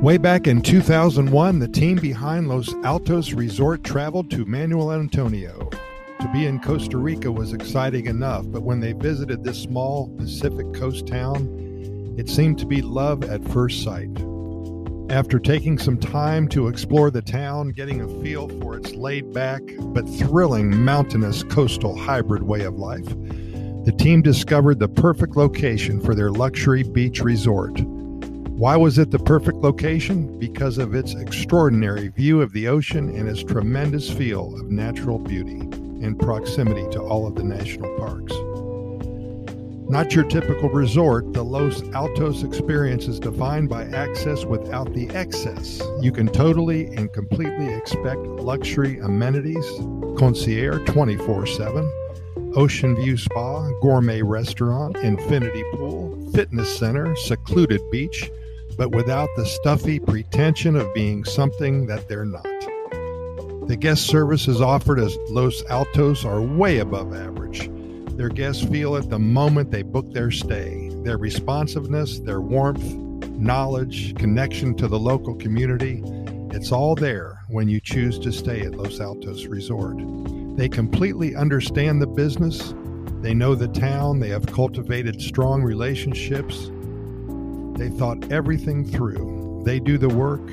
Way back in 2001, the team behind Los Altos Resort traveled to Manuel Antonio. To be in Costa Rica was exciting enough, but when they visited this small Pacific coast town, it seemed to be love at first sight. After taking some time to explore the town, getting a feel for its laid back but thrilling mountainous coastal hybrid way of life, the team discovered the perfect location for their luxury beach resort. Why was it the perfect location? Because of its extraordinary view of the ocean and its tremendous feel of natural beauty and proximity to all of the national parks. Not your typical resort, the Los Altos experience is defined by access without the excess. You can totally and completely expect luxury amenities, concierge 24 7, ocean view spa, gourmet restaurant, infinity pool, fitness center, secluded beach, but without the stuffy pretension of being something that they're not. The guest services offered at Los Altos are way above average. Their guests feel it the moment they book their stay. Their responsiveness, their warmth, knowledge, connection to the local community, it's all there when you choose to stay at Los Altos Resort. They completely understand the business. They know the town. They have cultivated strong relationships. They thought everything through. They do the work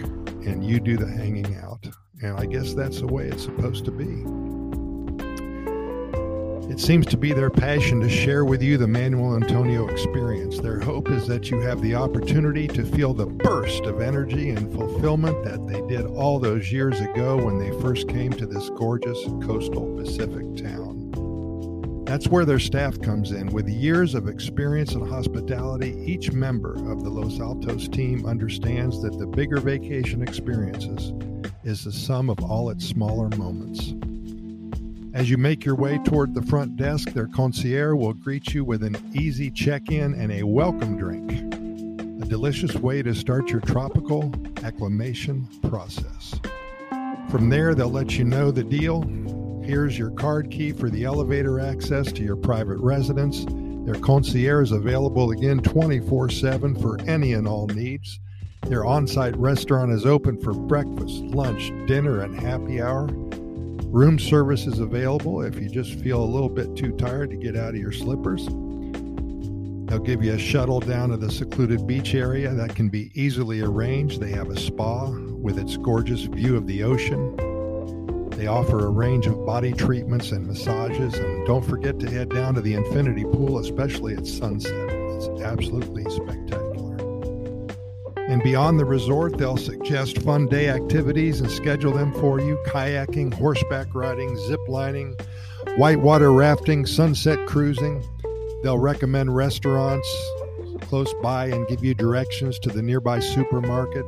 and you do the hanging out. And I guess that's the way it's supposed to be. It seems to be their passion to share with you the Manuel Antonio experience. Their hope is that you have the opportunity to feel the burst of energy and fulfillment that they did all those years ago when they first came to this gorgeous coastal Pacific town. That's where their staff comes in. With years of experience in hospitality, each member of the Los Altos team understands that the bigger vacation experiences is the sum of all its smaller moments. As you make your way toward the front desk, their concierge will greet you with an easy check in and a welcome drink, a delicious way to start your tropical acclimation process. From there, they'll let you know the deal Here's your card key for the elevator access to your private residence. Their concierge is available again 24 7 for any and all needs. Their on site restaurant is open for breakfast, lunch, dinner, and happy hour. Room service is available if you just feel a little bit too tired to get out of your slippers. They'll give you a shuttle down to the secluded beach area that can be easily arranged. They have a spa with its gorgeous view of the ocean, they offer a range of body treatments and massages, and don't forget to head down to the infinity pool, especially at sunset. It's absolutely spectacular. And beyond the resort, they'll suggest fun day activities and schedule them for you kayaking, horseback riding, zip lining, whitewater rafting, sunset cruising. They'll recommend restaurants close by and give you directions to the nearby supermarket.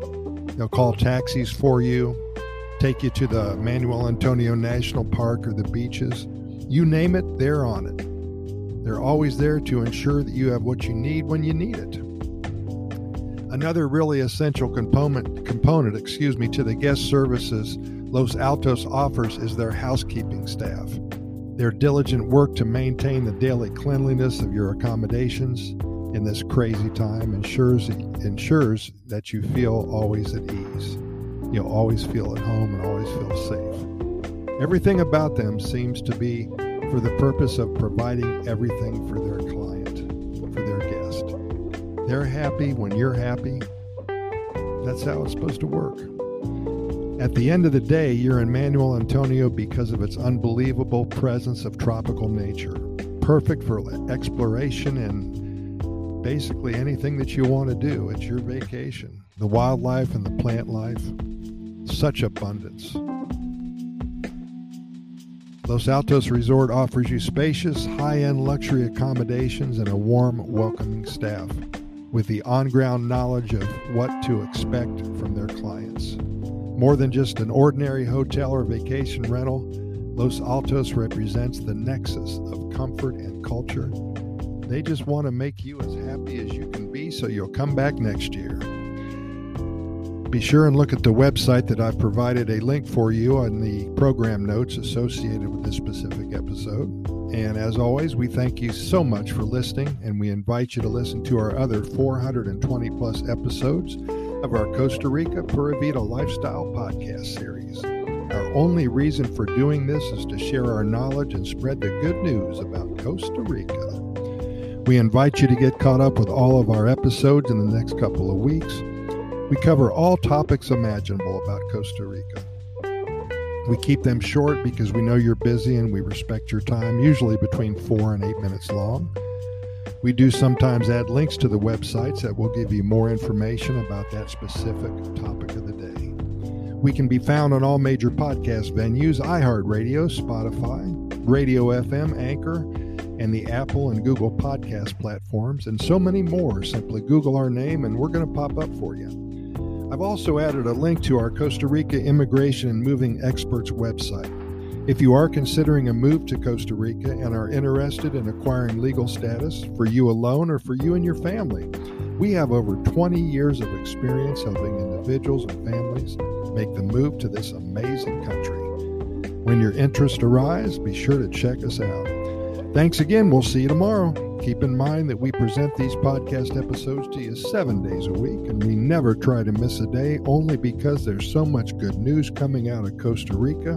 They'll call taxis for you take you to the Manuel Antonio National Park or the beaches. You name it, they're on it. They're always there to ensure that you have what you need when you need it. Another really essential component component, excuse me, to the guest services Los Altos offers is their housekeeping staff. Their diligent work to maintain the daily cleanliness of your accommodations in this crazy time ensures ensures that you feel always at ease you'll always feel at home and always feel safe. Everything about them seems to be for the purpose of providing everything for their client, for their guest. They're happy when you're happy. That's how it's supposed to work. At the end of the day, you're in Manuel Antonio because of its unbelievable presence of tropical nature, perfect for exploration and basically anything that you want to do. It's your vacation. The wildlife and the plant life, such abundance. Los Altos Resort offers you spacious, high end luxury accommodations and a warm, welcoming staff with the on ground knowledge of what to expect from their clients. More than just an ordinary hotel or vacation rental, Los Altos represents the nexus of comfort and culture. They just want to make you as happy as you can be so you'll come back next year. Be sure and look at the website that I've provided a link for you on the program notes associated with this specific episode. And as always, we thank you so much for listening, and we invite you to listen to our other 420 plus episodes of our Costa Rica Pura Vida Lifestyle podcast series. Our only reason for doing this is to share our knowledge and spread the good news about Costa Rica. We invite you to get caught up with all of our episodes in the next couple of weeks. We cover all topics imaginable about Costa Rica. We keep them short because we know you're busy and we respect your time, usually between four and eight minutes long. We do sometimes add links to the websites that will give you more information about that specific topic of the day. We can be found on all major podcast venues iHeartRadio, Spotify, Radio FM, Anchor, and the Apple and Google podcast platforms, and so many more. Simply Google our name and we're going to pop up for you. I've also added a link to our Costa Rica Immigration and Moving Experts website. If you are considering a move to Costa Rica and are interested in acquiring legal status for you alone or for you and your family, we have over 20 years of experience helping individuals and families make the move to this amazing country. When your interests arise, be sure to check us out. Thanks again. We'll see you tomorrow. Keep in mind that we present these podcast episodes to you seven days a week, and we never try to miss a day only because there's so much good news coming out of Costa Rica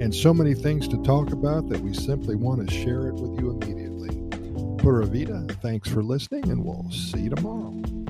and so many things to talk about that we simply want to share it with you immediately. Pura Vida, thanks for listening, and we'll see you tomorrow.